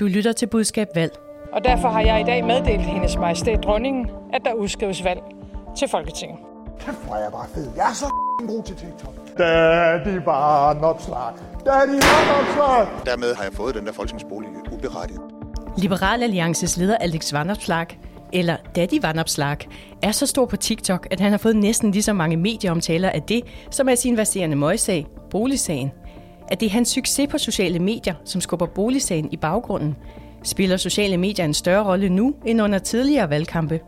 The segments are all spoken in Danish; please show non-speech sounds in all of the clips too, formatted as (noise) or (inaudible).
Du lytter til Budskab Valg. Og derfor har jeg i dag meddelt hendes majestæt dronningen, at der udskrives valg til Folketinget. Kæft, hvor er jeg bare fed. Jeg er så god til TikTok. Daddy var not slag. Daddy var not slag. Dermed har jeg fået den der folketingsbolig uberettiget. Liberal Alliances leder Alex Vanopslag, eller Daddy Vanopslag, er så stor på TikTok, at han har fået næsten lige så mange medieomtaler af det, som er sin verserende møgssag, boligsagen. At det er hans succes på sociale medier, som skubber boligsagen i baggrunden. Spiller sociale medier en større rolle nu end under tidligere valgkampe?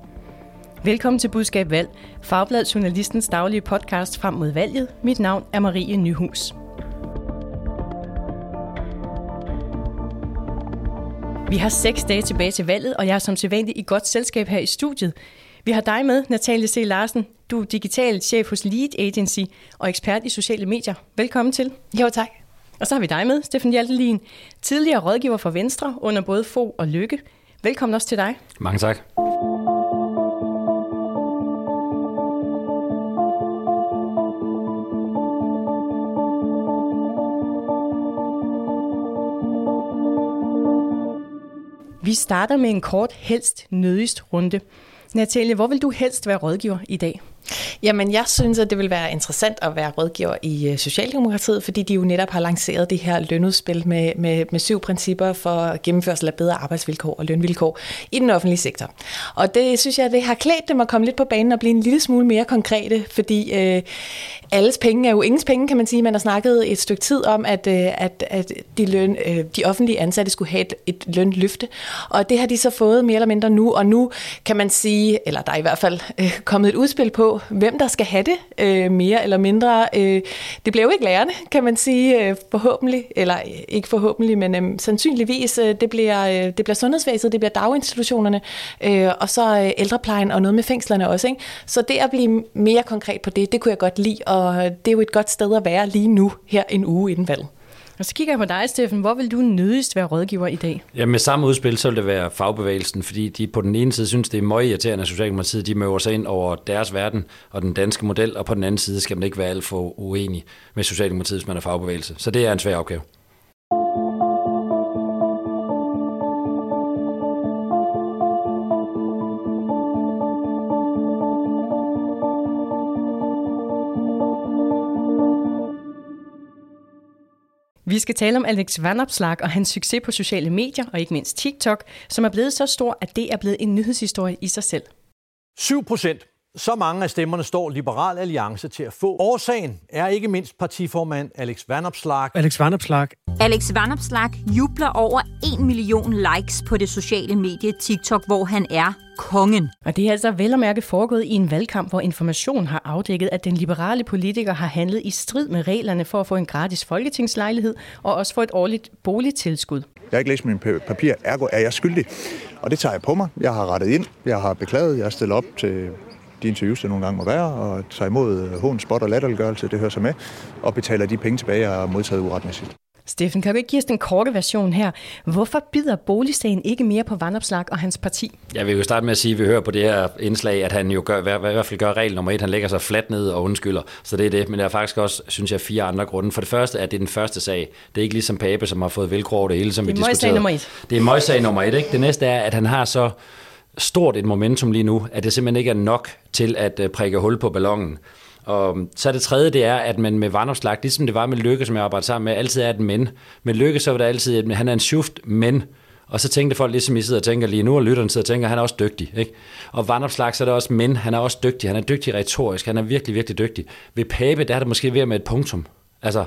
Velkommen til Budskab Valg, Fagblad Journalistens daglige podcast frem mod valget. Mit navn er Marie Nyhus. Vi har seks dage tilbage til valget, og jeg er som sædvanligt i godt selskab her i studiet. Vi har dig med, Natalie C. Larsen. Du er digital chef hos Lead Agency og ekspert i sociale medier. Velkommen til. Jo, tak. Og så har vi dig med, Steffen Hjaltelin, tidligere rådgiver for Venstre under både Få og Lykke. Velkommen også til dig. Mange tak. Vi starter med en kort, helst nødigst runde. Natalie, hvor vil du helst være rådgiver i dag? Jamen, jeg synes, at det vil være interessant at være rådgiver i øh, Socialdemokratiet, fordi de jo netop har lanceret det her lønudspil med, med, med syv principper for gennemførsel af bedre arbejdsvilkår og lønvilkår i den offentlige sektor. Og det synes jeg, det har klædt dem at komme lidt på banen og blive en lille smule mere konkrete, fordi øh, alles penge er jo ingens penge, kan man sige. Man har snakket et stykke tid om, at, øh, at, at de, løn, øh, de offentlige ansatte skulle have et, et lønløfte, og det har de så fået mere eller mindre nu, og nu kan man sige, eller der er i hvert fald øh, kommet et udspil på, hvem der skal have det, øh, mere eller mindre. Øh, det bliver jo ikke lærerne, kan man sige, øh, forhåbentlig, eller øh, ikke forhåbentlig, men øh, sandsynligvis, øh, det, bliver, øh, det bliver sundhedsvæsenet, det bliver daginstitutionerne, øh, og så øh, ældreplejen og noget med fængslerne også. Ikke? Så det at blive mere konkret på det, det kunne jeg godt lide, og øh, det er jo et godt sted at være lige nu, her en uge inden valget. Og så kigger jeg på dig, Steffen. Hvor vil du nødigst være rådgiver i dag? Ja, med samme udspil, så vil det være fagbevægelsen, fordi de på den ene side synes, det er meget irriterende, at Socialdemokratiet de møver sig ind over deres verden og den danske model, og på den anden side skal man ikke være alt for uenig med Socialdemokratiet, hvis man er fagbevægelse. Så det er en svær opgave. Vi skal tale om Alex Vanopslag og hans succes på sociale medier, og ikke mindst TikTok, som er blevet så stor, at det er blevet en nyhedshistorie i sig selv. 7 procent. Så mange af stemmerne står Liberal Alliance til at få. Årsagen er ikke mindst partiformand Alex Vanopslag. Alex Vanopslag. Alex Vanopslag jubler over 1 million likes på det sociale medie TikTok, hvor han er kongen. Og det er altså vel og mærke foregået i en valgkamp, hvor Information har afdækket, at den liberale politiker har handlet i strid med reglerne for at få en gratis folketingslejlighed og også få et årligt boligtilskud. Jeg har ikke læst mine papir, ergo er jeg skyldig. Og det tager jeg på mig. Jeg har rettet ind, jeg har beklaget, jeg har stillet op til de interviews, der nogle gange må være, og tager imod hån, spot og latterliggørelse, det hører sig med, og betaler de penge tilbage, jeg har modtaget uretmæssigt. Steffen, kan du ikke give os den korte version her? Hvorfor bider boligsagen ikke mere på Vandopslag og hans parti? Jeg vil jo starte med at sige, at vi hører på det her indslag, at han jo gør, i hvert fald gør regel nummer et. Han lægger sig fladt ned og undskylder. Så det er det. Men der er faktisk også, synes jeg, fire andre grunde. For det første er det den første sag. Det er ikke ligesom Pape, som har fået velcro over det hele, som det vi diskuterede. nummer et. Det er møgssag nummer et. Ikke? Det næste er, at han har så stort et momentum lige nu, at det simpelthen ikke er nok til at prikke hul på ballonen. Og så det tredje, det er, at man med vandopslag, ligesom det var med Lykke, som jeg arbejder sammen med, altid er et men. Med Lykke, så var det altid, at han er en shift, men. Og så tænkte folk, ligesom I sidder og tænker lige nu, og lytteren sidder og tænker, at han er også dygtig. Ikke? Og vandopslag, så er det også men. Han er også dygtig. Han er dygtig retorisk. Han er virkelig, virkelig dygtig. Ved Pape, der er det måske ved med et punktum. Altså,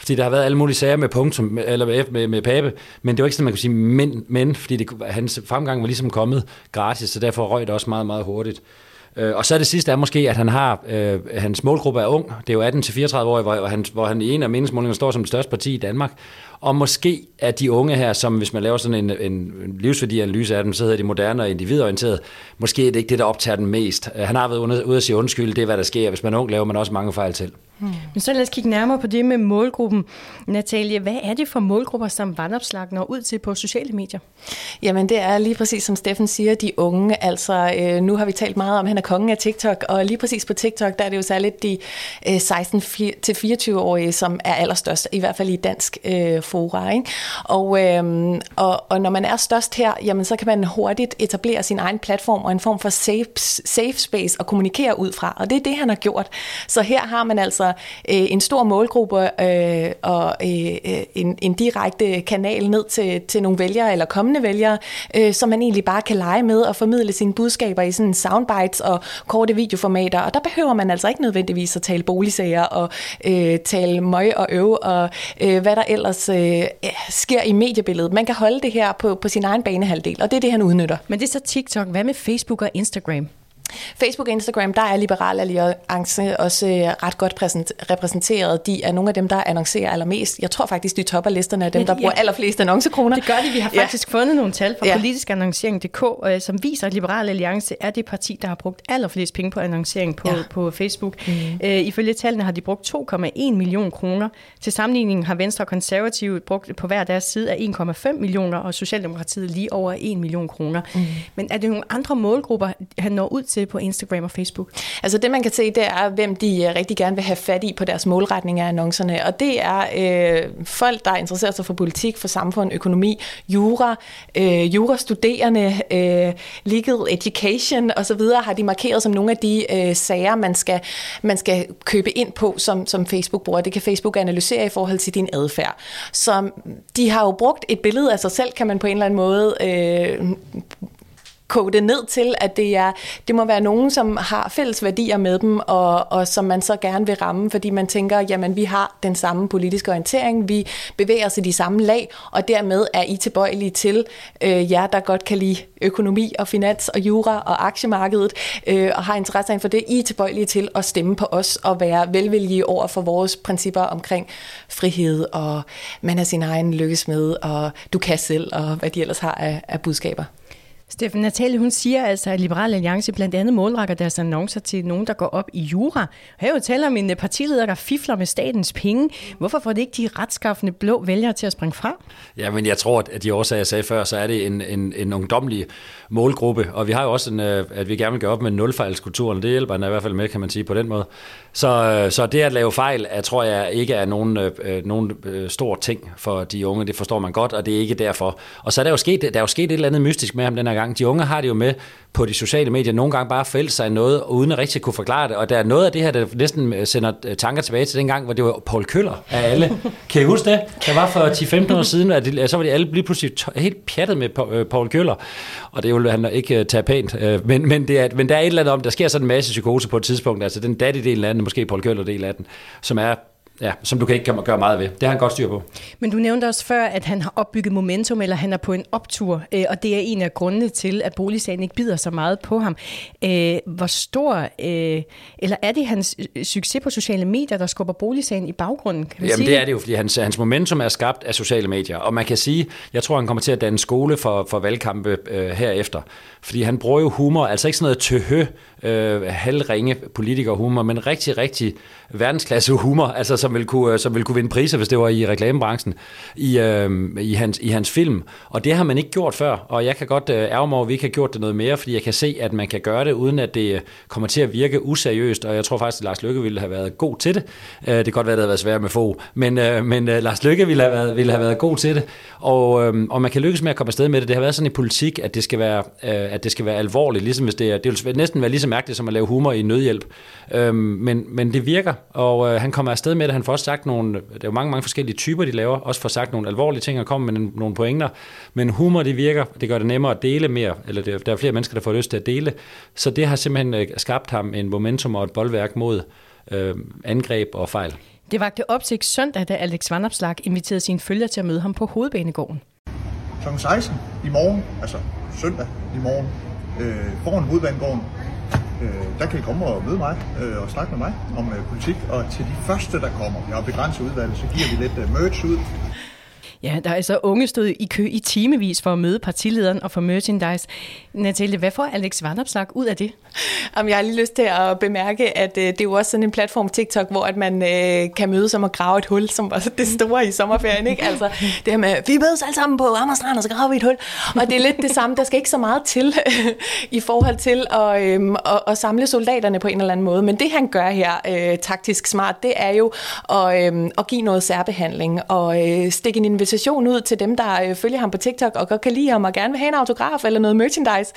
fordi der har været alle mulige sager med punktum, eller med, med, med Pape, men det var ikke sådan, man kunne sige men, men fordi det, hans fremgang var ligesom kommet gratis, så derfor røg det også meget, meget hurtigt. Øh, og så er det sidste er måske, at han har, øh, hans målgruppe er ung, det er jo 18-34 år, hvor han, hvor han i en af meningsmålingerne står som det største parti i Danmark, og måske er de unge her, som hvis man laver sådan en, en livsværdianalyse af dem, så hedder de moderne og individorienteret, måske er det ikke det, der optager den mest. Øh, han har været ude at sige undskyld, det er hvad der sker, hvis man er ung, laver man også mange fejl til. Mm. Men så lad os kigge nærmere på det med målgruppen. Natalie, hvad er det for målgrupper, som vandopslag når ud til på sociale medier? Jamen det er lige præcis som Steffen siger, de unge. Altså øh, nu har vi talt meget om, at han er kongen af TikTok, og lige præcis på TikTok, der er det jo særligt de øh, 16-24-årige, som er allerstørst, i hvert fald i dansk øh, fora. Ikke? Og, øh, og, og når man er størst her, jamen så kan man hurtigt etablere sin egen platform og en form for safe, safe space at kommunikere ud fra, og det er det, han har gjort. Så her har man altså øh, en stor målgruppe øh, og øh, øh, en, en direkte kanal ned til, til nogle vælgere eller kommende vælgere, øh, som man egentlig bare kan lege med og formidle sine budskaber i sådan soundbites og korte videoformater. Og der behøver man altså ikke nødvendigvis at tale boligsager og øh, tale møg og øve og øh, hvad der ellers øh, sker i mediebilledet. Man kan holde det her på, på sin egen banehalvdel, og det er det, han udnytter. Men det er så TikTok. Hvad med Facebook og Instagram? Facebook og Instagram, der er Liberal Alliance også øh, ret godt repræsenteret. De er nogle af dem, der annoncerer allermest. Jeg tror faktisk, de topper listerne af dem, der bruger allerflest annoncekroner. Det gør de. Vi har faktisk ja. fundet nogle tal fra ja. politiskannoncering.dk, øh, som viser, at Liberal Alliance er det parti, der har brugt allerflest penge på annoncering på, ja. på Facebook. Mm. Øh, ifølge tallene har de brugt 2,1 millioner kroner. Til sammenligning har Venstre og Konservative brugt på hver deres side af 1,5 millioner, og Socialdemokratiet lige over 1 million kroner. Mm. Men er det nogle andre målgrupper, han når ud til til på Instagram og Facebook? Altså det, man kan se, det er, hvem de øh, rigtig gerne vil have fat i på deres målretning af annoncerne. Og det er øh, folk, der interesserer sig for politik, for samfund, økonomi, jura, øh, jurastuderende, øh, legal education osv. har de markeret som nogle af de øh, sager, man skal, man skal købe ind på som, som Facebook bruger. Det kan Facebook analysere i forhold til din adfærd. Så de har jo brugt et billede af sig selv, kan man på en eller anden måde øh, koge det ned til, at det, er, det må være nogen, som har fælles værdier med dem, og, og som man så gerne vil ramme, fordi man tænker, jamen vi har den samme politiske orientering, vi bevæger os i de samme lag, og dermed er I tilbøjelige til øh, jer, der godt kan lide økonomi og finans og jura og aktiemarkedet, øh, og har interesse for det, I er tilbøjelige til at stemme på os og være velvillige over for vores principper omkring frihed, og man er sin egen lykkes med, og du kan selv, og hvad de ellers har af, af budskaber. Steffen Natalie, hun siger altså, at Liberal Alliance blandt andet målrækker deres annoncer til nogen, der går op i jura. Her er jo tale om en øh, partileder, der fifler med statens penge. Hvorfor får det ikke de retskaffende blå vælgere til at springe fra? Ja, men jeg tror, at de årsager, jeg sagde før, så er det en, en, en ungdomlig målgruppe. Og vi har jo også, en, øh, at vi gerne vil gøre op med nulfejlskulturen. Det hjælper den i hvert fald med, kan man sige, på den måde. Så, øh, så det at lave fejl, jeg tror jeg ikke er nogen, øh, nogen stor ting for de unge. Det forstår man godt, og det er ikke derfor. Og så er der jo sket, der er jo sket et eller andet mystisk med ham den her gang. De unge har det jo med på de sociale medier nogle gange bare forælde sig noget, uden at rigtig kunne forklare det. Og der er noget af det her, der næsten sender tanker tilbage til den gang, hvor det var Paul Køller af alle. (laughs) Kan I huske det? Der var for 10-15 år siden, at de, så var de alle lige pludselig helt pjattet med Paul Køller. Og det vil han ikke tage pænt. Men, men, det er, men der er et eller andet om, der sker sådan en masse psykose på et tidspunkt. Altså den daddy-del af den, måske Paul Køller del af den, som er ja, som du kan ikke gøre meget ved. Det har han godt styr på. Men du nævnte også før, at han har opbygget momentum, eller han er på en optur, øh, og det er en af grundene til, at boligsagen ikke bider så meget på ham. Øh, hvor stor, øh, eller er det hans succes på sociale medier, der skubber boligsagen i baggrunden? Kan Jamen det er det jo, fordi hans, hans momentum er skabt af sociale medier, og man kan sige, jeg tror, han kommer til at danne skole for, for valgkampe øh, herefter, fordi han bruger jo humor, altså ikke sådan noget tøhø, øh, halvringe politikerhumor, men rigtig, rigtig verdensklasse humor, altså som vil kunne, øh, som vil kunne vinde priser, hvis det var i reklamebranchen, i, øh, i, hans, i hans film. Og det har man ikke gjort før, og jeg kan godt øh, ærge mig over, at vi ikke har gjort det noget mere, fordi jeg kan se, at man kan gøre det, uden at det øh, kommer til at virke useriøst, og jeg tror faktisk, at Lars Lykke ville have været god til det. Øh, det kan godt være, at det havde været svært med få, men, øh, men øh, Lars Lykke ville have, været, ville have været god til det, og, øh, og man kan lykkes med at komme afsted med det. Det har været sådan i politik, at det skal være, øh, at det skal være alvorligt, ligesom hvis det er, det vil næsten være lige så mærkeligt som at lave humor i nødhjælp. Øh, men, men det virker, og øh, han kommer afsted med det. Han får også sagt nogle, der er jo mange, mange forskellige typer, de laver, også får sagt nogle alvorlige ting og kommer med nogle pointer. Men humor, det virker, det gør det nemmere at dele mere, eller det, der er flere mennesker, der får lyst til at dele. Så det har simpelthen øh, skabt ham en momentum og et boldværk mod øh, angreb og fejl. Det vagte opsigt søndag, da Alex Vandopslag inviterede sine følgere til at møde ham på Hovedbanegården. Kl. 16 i morgen, altså søndag i morgen, øh, foran Hovedbanegården, øh, der kan I komme og møde mig øh, og snakke med mig om øh, politik. Og til de første, der kommer, vi har begrænset udvalget, så giver vi lidt øh, merch ud. Ja, der er altså unge stod i kø i timevis for at møde partilederen og for merchandise. Natalie, hvad får Alex Vandopslag ud af det? Jamen, jeg har lige lyst til at bemærke, at øh, det er jo også sådan en platform TikTok, hvor at man øh, kan mødes om at grave et hul, som var det store i sommerferien. Ikke? Altså, det her med, vi mødes alle sammen på Amagerstrand, og så graver vi et hul. Og det er lidt det samme. Der skal ikke så meget til (laughs) i forhold til at, øh, at, at samle soldaterne på en eller anden måde. Men det, han gør her øh, taktisk smart, det er jo at, øh, at give noget særbehandling og øh, stikke en invitation ud til dem, der øh, følger ham på TikTok og godt kan lide ham og gerne vil have en autograf eller noget merchandise.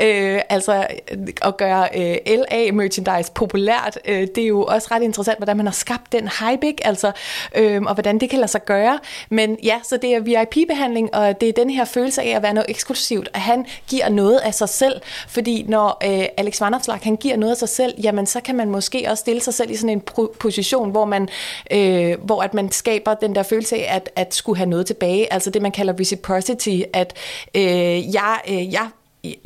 Øh, altså øh, at gøre øh, LA-merchandise populært, øh, det er jo også ret interessant, hvordan man har skabt den hype, ikke? Altså, øh, og hvordan det kan lade sig gøre. Men ja, så det er VIP-behandling, og det er den her følelse af at være noget eksklusivt, at han giver noget af sig selv, fordi når øh, Alex Vanderslag, han giver noget af sig selv, jamen så kan man måske også stille sig selv i sådan en position, hvor man, øh, hvor at man skaber den der følelse af at, at skulle have noget tilbage, altså det man kalder reciprocity, at øh, jeg, øh, jeg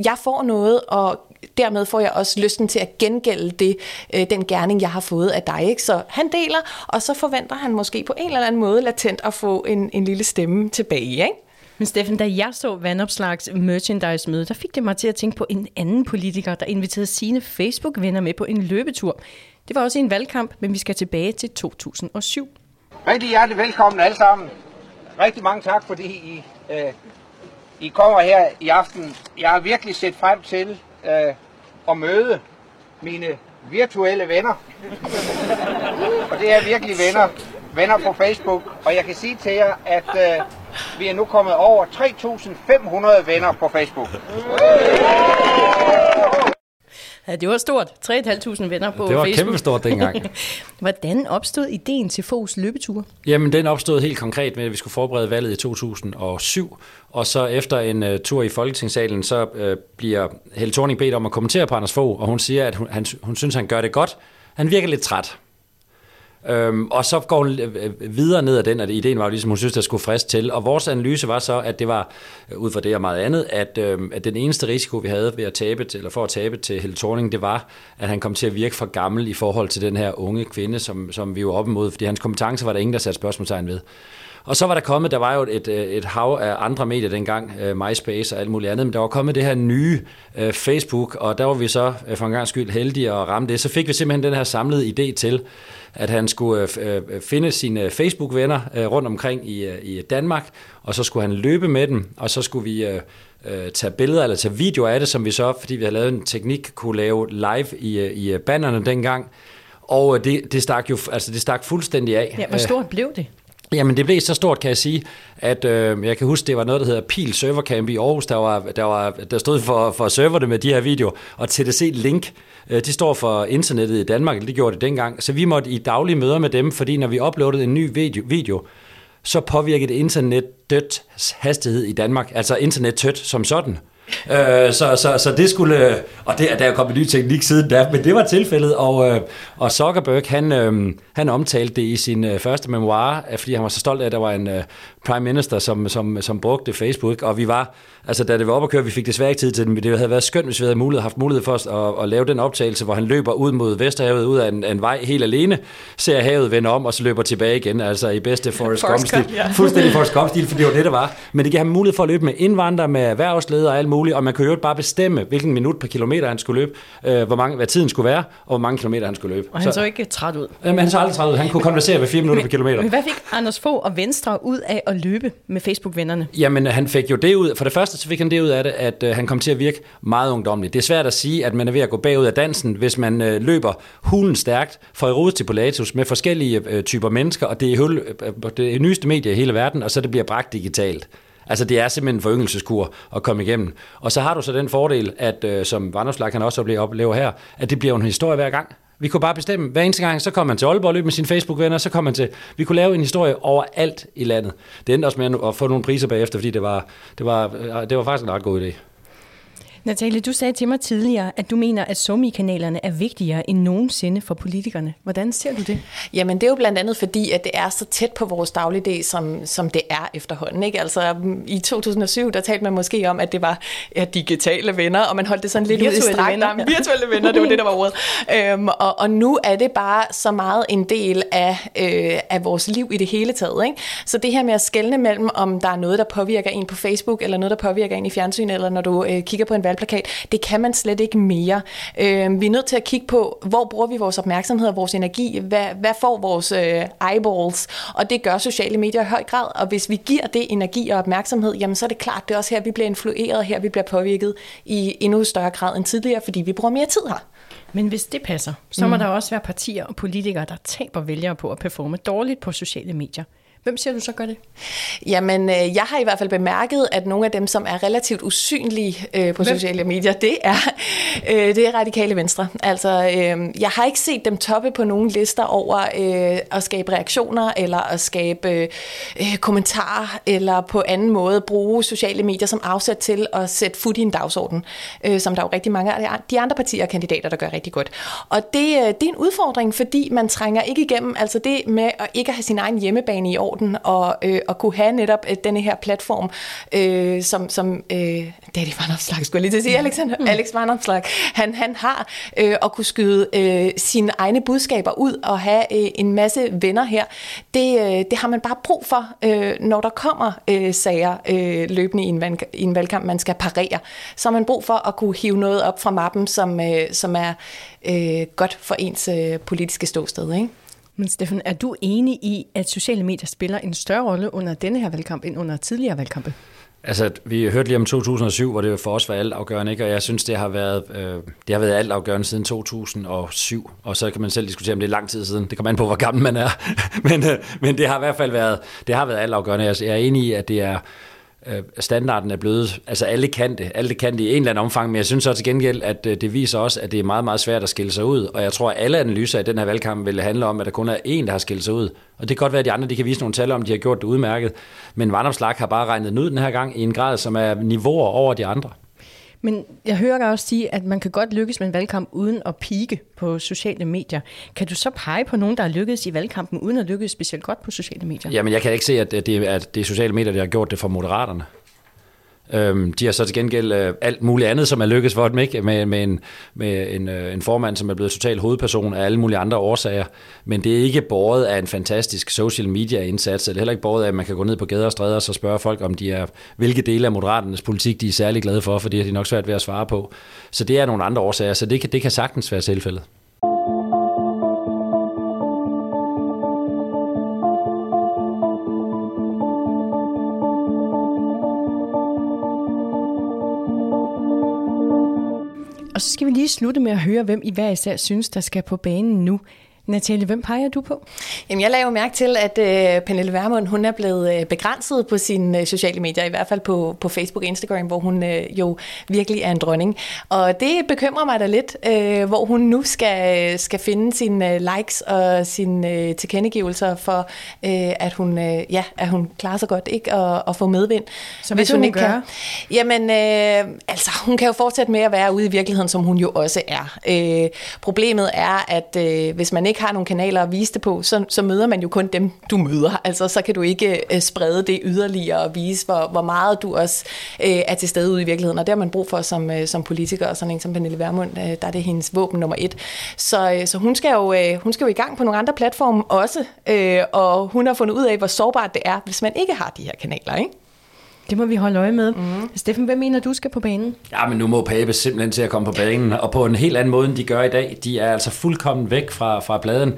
jeg får noget, og dermed får jeg også lysten til at gengælde det, øh, den gerning, jeg har fået af dig. Ikke? Så han deler, og så forventer han måske på en eller anden måde latent at få en, en lille stemme tilbage. Ikke? Men Steffen, da jeg så Vandopslags merchandise-møde, der fik det mig til at tænke på en anden politiker, der inviterede sine Facebook-venner med på en løbetur. Det var også en valgkamp, men vi skal tilbage til 2007. Rigtig hjertelig velkommen alle sammen. Rigtig mange tak, fordi I, øh, I kommer her i aften. Jeg har virkelig set frem til øh, at møde mine virtuelle venner. Og det er virkelig venner. Venner på Facebook. Og jeg kan sige til jer, at øh, vi er nu kommet over 3.500 venner på Facebook. Ja, det var stort. 3.500 venner på Det var Facebook. kæmpe stort dengang. (laughs) Hvordan opstod ideen til Fogs løbetur? Jamen, den opstod helt konkret med, at vi skulle forberede valget i 2007, og så efter en uh, tur i Folketingssalen, så uh, bliver Helle Thorning bedt om at kommentere på Anders Fogh, og hun siger, at hun, han, hun synes, han gør det godt. Han virker lidt træt. Øhm, og så går hun øh, øh, videre ned ad den, at ideen var jo ligesom, hun synes, der skulle frisk til. Og vores analyse var så, at det var, øh, ud fra det og meget andet, at, øhm, at den eneste risiko, vi havde ved at tabe, til, eller for at tabe til Helle Thorning, det var, at han kom til at virke for gammel i forhold til den her unge kvinde, som, som vi var op imod, fordi hans kompetencer var der ingen, der satte spørgsmålstegn ved. Og så var der kommet, der var jo et, et hav af andre medier dengang, MySpace og alt muligt andet, men der var kommet det her nye Facebook, og der var vi så for en gang skyld heldige at ramme det. Så fik vi simpelthen den her samlede idé til, at han skulle finde sine Facebook-venner rundt omkring i, i Danmark, og så skulle han løbe med dem, og så skulle vi tage billeder eller tage videoer af det, som vi så, fordi vi havde lavet en teknik, kunne lave live i, i bannerne dengang. Og det, det, stak jo altså det stak fuldstændig af. Ja, hvor stort blev det? Jamen, det blev så stort, kan jeg sige, at øh, jeg kan huske, det var noget, der hedder Pil Servercamp i Aarhus, der, var, der, var, der stod for, for serverne med de her videoer, og TDC Link, øh, de står for internettet i Danmark, det gjorde det dengang, så vi måtte i daglige møder med dem, fordi når vi uploadede en ny video, video så påvirkede internet dødt hastighed i Danmark, altså internettøt som sådan øh, så, så, så det skulle, og det, der er kommet ny teknik siden da, men det var tilfældet, og, øh, og Zuckerberg, han, øh, han omtalte det i sin øh, første memoir, fordi han var så stolt af, at der var en øh, prime minister, som, som, som brugte Facebook, og vi var, altså da det var op at køre, vi fik desværre ikke tid til det, men det havde været skønt, hvis vi havde mulighed, haft mulighed for os at, at lave den optagelse, hvor han løber ud mod Vesterhavet, ud af en, en vej helt alene, ser havet vende om, og så løber tilbage igen, altså i bedste Forrest Gump-stil. Ja. Fuldstændig Forrest Gump-stil, for det var det, der var. Men det gav ham mulighed for at løbe med indvandrere, med erhvervsledere og alt muligt, og man kunne jo bare bestemme, hvilken minut per kilometer han skulle løbe, øh, hvor mange, hvad tiden skulle være, og hvor mange kilometer han skulle løbe. Og han så, så ikke træt ud. Jamen, han så aldrig træt ud. Han kunne konversere ved 4 minutter men, per kilometer. Men hvad fik Anders Fogh og Venstre ud af at løbe med Facebook-vennerne? Jamen, han fik jo det ud. For det første, så fik han det ud af det, at øh, han kom til at virke meget ungdomlig. Det er svært at sige, at man er ved at gå bagud af dansen, hvis man øh, løber hulen stærkt fra Erodes til Pilatus med forskellige øh, typer mennesker, og det er hul, øh, det nyeste medie i hele verden, og så det bliver bragt digitalt. Altså det er simpelthen en foryngelseskur at komme igennem. Og så har du så den fordel, at øh, som Vandopslag kan også oplever her, at det bliver en historie hver gang. Vi kunne bare bestemme, hver eneste gang, så kommer man til Aalborg og løb med sine Facebook-venner, så kommer man til, vi kunne lave en historie overalt i landet. Det endte også med at få nogle priser bagefter, fordi det var, det var, øh, det var faktisk en ret god idé. Natalie, du sagde til mig tidligere, at du mener, at somi-kanalerne er vigtigere end nogensinde for politikerne. Hvordan ser du det? Jamen, det er jo blandt andet fordi, at det er så tæt på vores dagligdag, som, som det er efterhånden. Ikke? Altså, i 2007, der talte man måske om, at det var ja, digitale venner, og man holdt det sådan lidt virtuelle ud i strakt venner. Virtuelle venner, det var det, der var ordet. (laughs) Øhm, og, og nu er det bare så meget en del af, øh, af vores liv i det hele taget. Ikke? Så det her med at skelne mellem, om der er noget, der påvirker en på Facebook, eller noget, der påvirker en i fjernsyn, eller når du øh, kigger på en valgplakat, det kan man slet ikke mere. Øh, vi er nødt til at kigge på, hvor bruger vi vores opmærksomhed og vores energi? Hvad, hvad får vores øh, eyeballs? Og det gør sociale medier i høj grad. Og hvis vi giver det energi og opmærksomhed, jamen så er det klart, det er også her, vi bliver influeret, her vi bliver påvirket i endnu større grad end tidligere, fordi vi bruger mere tid her. Men hvis det passer, så må mm. der også være partier og politikere, der taber vælgere på at performe dårligt på sociale medier. Hvem siger du så gør det? Jamen, øh, jeg har i hvert fald bemærket, at nogle af dem, som er relativt usynlige øh, på Hvem? sociale medier, det er, øh, det er radikale venstre. Altså, øh, jeg har ikke set dem toppe på nogle lister over øh, at skabe reaktioner, eller at skabe øh, kommentarer, eller på anden måde bruge sociale medier som afsæt til at sætte fod i en dagsorden, øh, som der er jo rigtig mange af de andre partier og kandidater, der gør rigtig godt. Og det, øh, det er en udfordring, fordi man trænger ikke igennem, altså det med at ikke have sin egen hjemmebane i orden, og øh, at kunne have netop øh, denne her platform, øh, som, som øh, Daddy Van Opslag, skulle jeg lige til at sige, Alexander, mm. Alex Van Opslag, han, han har, øh, at kunne skyde øh, sine egne budskaber ud og have øh, en masse venner her. Det, øh, det har man bare brug for, øh, når der kommer øh, sager øh, løbende i en, valg, i en valgkamp, man skal parere. Så har man brug for at kunne hive noget op fra mappen, som, øh, som er øh, godt for ens øh, politiske ståsted, ikke? Men Steffen, er du enig i, at sociale medier spiller en større rolle under denne her valgkamp end under tidligere valgkampe? Altså, vi hørte lige om 2007, hvor det for os var altafgørende, ikke? og jeg synes, det har været, øh, det har været altafgørende siden 2007, og så kan man selv diskutere, om det er lang tid siden. Det kommer an på, hvor gammel man er. (laughs) men, øh, men det har i hvert fald været, det har været altafgørende. Altså, jeg er enig i, at det er, øh, standarden er blevet, altså alle kan det, alle kan det i en eller anden omfang, men jeg synes også til gengæld, at øh, det viser også, at det er meget, meget svært at skille sig ud, og jeg tror, at alle analyser i den her valgkamp vil handle om, at der kun er én, der har skilt sig ud, og det kan godt være, at de andre de kan vise nogle tal om, de har gjort det udmærket, men Vandopslag har bare regnet den ud den her gang i en grad, som er niveauer over de andre. Men jeg hører dig også sige, at man kan godt lykkes med en valgkamp uden at pike på sociale medier. Kan du så pege på nogen, der har lykkedes i valgkampen uden at lykkes specielt godt på sociale medier? Jamen, jeg kan ikke se, at det er, at det er sociale medier, der har gjort det for moderaterne. Øhm, de har så til gengæld øh, alt muligt andet, som er lykkes for dem, ikke? Med, med, en, med en, øh, en formand, som er blevet total hovedperson af alle mulige andre årsager. Men det er ikke båret af en fantastisk social media indsats, eller heller ikke båret af, at man kan gå ned på gader og stræder og så spørge folk, om de er, hvilke dele af moderaternes politik, de er særlig glade for, for det har de nok svært ved at svare på. Så det er nogle andre årsager, så det kan, det kan sagtens være tilfældet. Og så skal vi lige slutte med at høre, hvem I hver især synes, der skal på banen nu. Natalie, hvem peger du på? Jamen, jeg jo mærke til, at øh, Pernille Vermund, hun er blevet øh, begrænset på sine øh, sociale medier, i hvert fald på, på Facebook og Instagram, hvor hun øh, jo virkelig er en dronning. Og det bekymrer mig da lidt, øh, hvor hun nu skal, skal finde sine øh, likes og sine øh, tilkendegivelser for, øh, at, hun, øh, ja, at hun klarer sig godt ikke at, at få medvind. Så skal hun, hun ikke gøre? Kan. Jamen, øh, altså, hun kan jo fortsætte med at være ude i virkeligheden, som hun jo også er. Øh, problemet er, at øh, hvis man ikke har nogen kanaler at vise det på, så, så møder man jo kun dem, du møder. Altså, så kan du ikke øh, sprede det yderligere og vise, hvor, hvor meget du også øh, er til stede ude i virkeligheden. Og det har man brug for som, øh, som politiker, og sådan en som Pernille Vermund, øh, der er det hendes våben nummer et. Så, øh, så hun, skal jo, øh, hun skal jo i gang på nogle andre platforme også, øh, og hun har fundet ud af, hvor sårbart det er, hvis man ikke har de her kanaler, ikke? Det må vi holde øje med. Mm. Steffen, hvad mener du skal på banen? Ja, men nu må Pape simpelthen til at komme på banen, og på en helt anden måde, end de gør i dag. De er altså fuldkommen væk fra, fra bladen.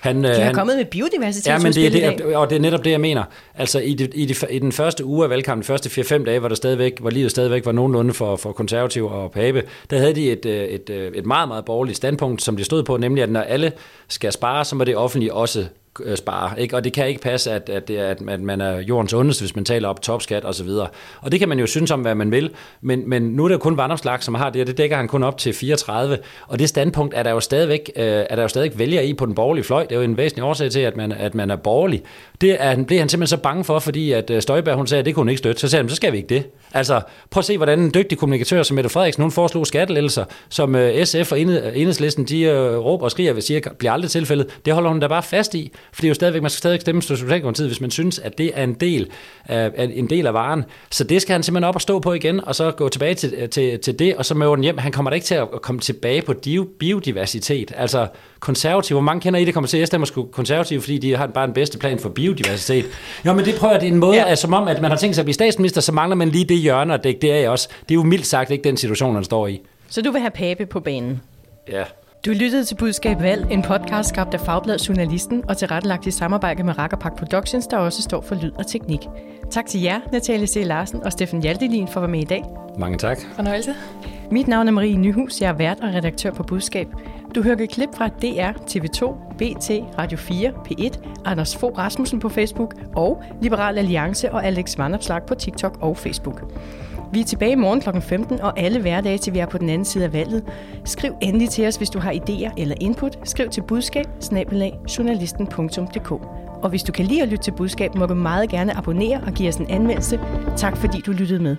Han, de har han, kommet med biodiversitet. Ja, men det er det, og det er netop det, jeg mener. Altså i, det, i, det, i den første uge af valgkampen, de første 4-5 dage, hvor, der stadigvæk, hvor livet stadigvæk var nogenlunde for, for konservativ og Pape, der havde de et, et, et meget, meget borgerligt standpunkt, som de stod på, nemlig at når alle skal spare, så må det offentlige også øh, Øh, spare. Ikke? Og det kan ikke passe, at, at, det er, at man er jordens ondeste, hvis man taler op topskat og så videre. Og det kan man jo synes om, hvad man vil, men, men nu er det kun Vandopslag, som har det, og det dækker han kun op til 34. Og det standpunkt er der jo stadigvæk, øh, er der jo stadigvæk vælger i på den borgerlige fløj. Det er jo en væsentlig årsag til, at man, at man er borgerlig. Det er, blev han simpelthen så bange for, fordi at øh, Støjberg, hun sagde, at det kunne hun ikke støtte. Så sagde han, så skal vi ikke det. Altså, prøv at se, hvordan en dygtig kommunikatør som Mette Frederiksen, hun foreslog skattelettelser, som øh, SF og Enhedslisten, de øh, råber og skriger, hvis siger, bliver aldrig tilfældet. Det holder hun da bare fast i, for det er jo stadigvæk, man skal stadig stemme til Socialdemokratiet, hvis man synes, at det er en del af, en del af varen. Så det skal han simpelthen op og stå på igen, og så gå tilbage til, til, til det, og så møde den hjem. Han kommer da ikke til at komme tilbage på biodiversitet. Altså, konservative, hvor mange kender I det kommer til, at jeg stemmer sgu konservative, fordi de har bare den bedste plan for biodiversitet. Jo, men det prøver jeg, det er en måde, ja. at, som om, at man har tænkt sig at blive statsminister, så mangler man lige det hjørne, og det, det er jeg også. Det er jo mildt sagt ikke den situation, man står i. Så du vil have Pape på banen? Ja. Du lyttede til Budskab Valg, en podcast skabt af Fagbladet Journalisten og tilrettelagt i samarbejde med Rakkerpak Productions, der også står for lyd og teknik. Tak til jer, Natalie C. Larsen og Steffen Hjaltelin for at være med i dag. Mange tak. Fornøjelse. Mit navn er Marie Nyhus, jeg er vært og redaktør på Budskab. Du hører et klip fra DR, TV2, BT, Radio 4, P1, Anders Fogh Rasmussen på Facebook og Liberal Alliance og Alex Vandopslag på TikTok og Facebook. Vi er tilbage i morgen kl. 15 og alle hverdage til vi er på den anden side af valget. Skriv endelig til os, hvis du har idéer eller input. Skriv til budskab Og hvis du kan lide at lytte til budskab, må du meget gerne abonnere og give os en anmeldelse. Tak fordi du lyttede med.